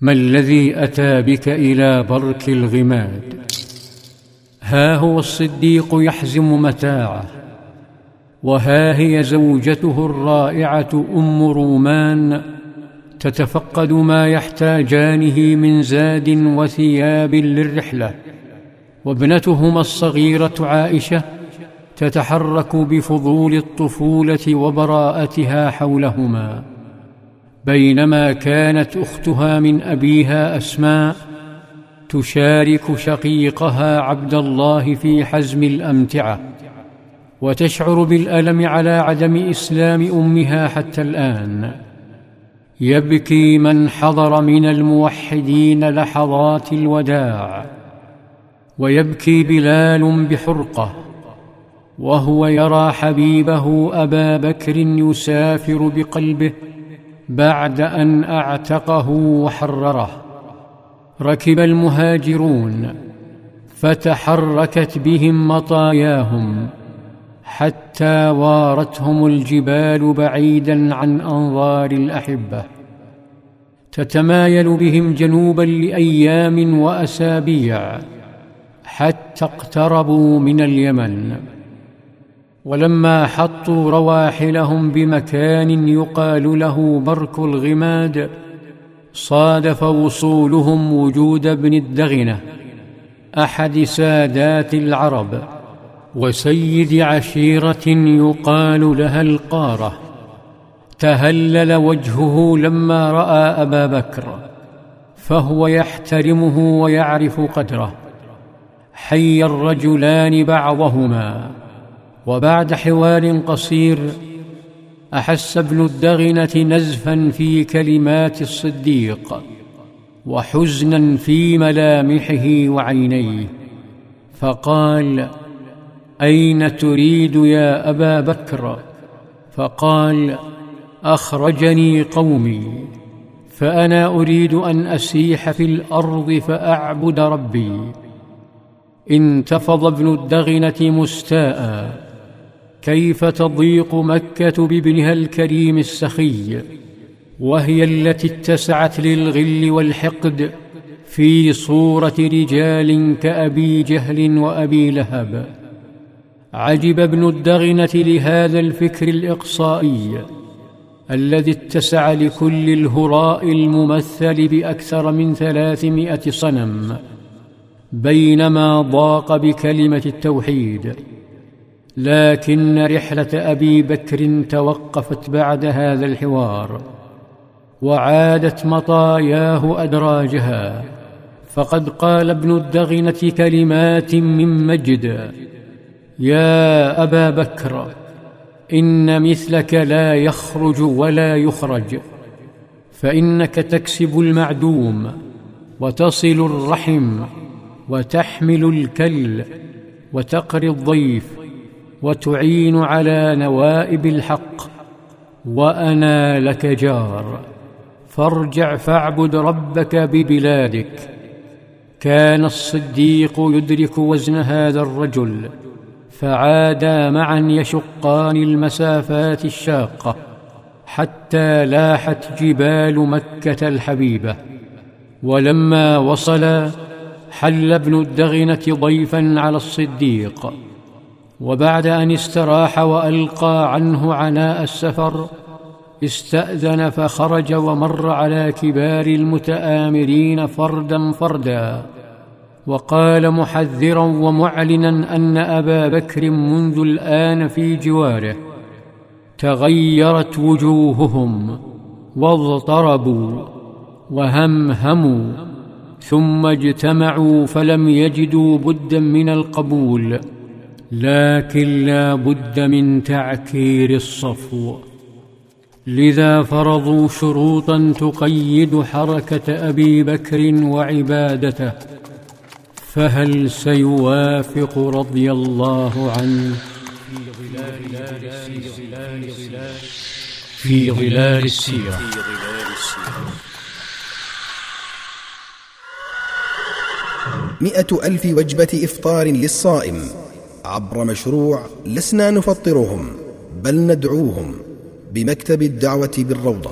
ما الذي أتى بك إلى برك الغماد؟ ها هو الصديق يحزم متاعه وها هي زوجته الرائعة أم رومان تتفقد ما يحتاجانه من زاد وثياب للرحلة وابنتهما الصغيرة عائشة تتحرك بفضول الطفولة وبراءتها حولهما. بينما كانت أختها من أبيها أسماء تشارك شقيقها عبد الله في حزم الأمتعة وتشعر بالألم على عدم إسلام أمها حتى الآن. يبكي من حضر من الموحدين لحظات الوداع ويبكي بلال بحرقة وهو يرى حبيبه أبا بكر يسافر بقلبه بعد أن أعتقه وحرره. ركب المهاجرون فتحركت بهم مطاياهم حتى وارتهم الجبال بعيدا عن أنظار الأحبة. تتمايل بهم جنوبا لأيام وأسابيع حتى اقتربوا من اليمن. ولما حطوا رواحلهم بمكان يقال له برك الغماد صادف وصولهم وجود ابن الدغنة أحد سادات العرب وسيد عشيرة يقال لها القارة. تهلل وجهه لما رأى أبا بكر فهو يحترمه ويعرف قدره. حي الرجلان بعضهما. وبعد حوار قصير أحس ابن الدغنة نزفا في كلمات الصديق وحزنا في ملامحه وعينيه فقال أين تريد يا أبا بكر؟ فقال أخرجني قومي فأنا أريد أن أسيح في الأرض فأعبد ربي. انتفض ابن الدغنة مستاء كيف تضيق مكة بابنها الكريم السخي؟ وهي التي اتسعت للغل والحقد في صورة رجال كأبي جهل وأبي لهب. عجب ابن الدغنة لهذا الفكر الإقصائي الذي اتسع لكل الهراء الممثل بأكثر من ثلاثمائة صنم بينما ضاق بكلمة التوحيد. لكن رحلة أبي بكر توقفت بعد هذا الحوار وعادت مطاياه أدراجها فقد قال ابن الدغنة كلمات من مجد يا أبا بكر إن مثلك لا يخرج ولا يخرج فإنك تكسب المعدوم وتصل الرحم وتحمل الكل وتقري الضيف وتعين على نوائب الحق. وأنا لك جار. فارجع فاعبد ربك ببلادك. كان الصديق يدرك وزن هذا الرجل. فعادا معا يشقان المسافات الشاقة. حتى لاحت جبال مكة الحبيبة. ولما وصلا حل ابن الدغنة ضيفا على الصديق. وبعد أن استراح وألقى عنه عناء السفر استأذن فخرج ومر على كبار المتآمرين فردا فردا. وقال محذرا ومعلنا أن أبا بكر منذ الآن في جواره. تغيرت وجوههم واضطربوا وهمهموا ثم اجتمعوا فلم يجدوا بدا من القبول. لكن لا بد من تعكير الصفو. لذا فرضوا شروطا تقيد حركة أبي بكر وعبادته. فهل سيوافق رضي الله عنه؟ في ظلال السيرة. مئة ألف وجبة إفطار للصائم. عبر مشروع لسنا نفطرهم بل ندعوهم بمكتب الدعوة بالروضة.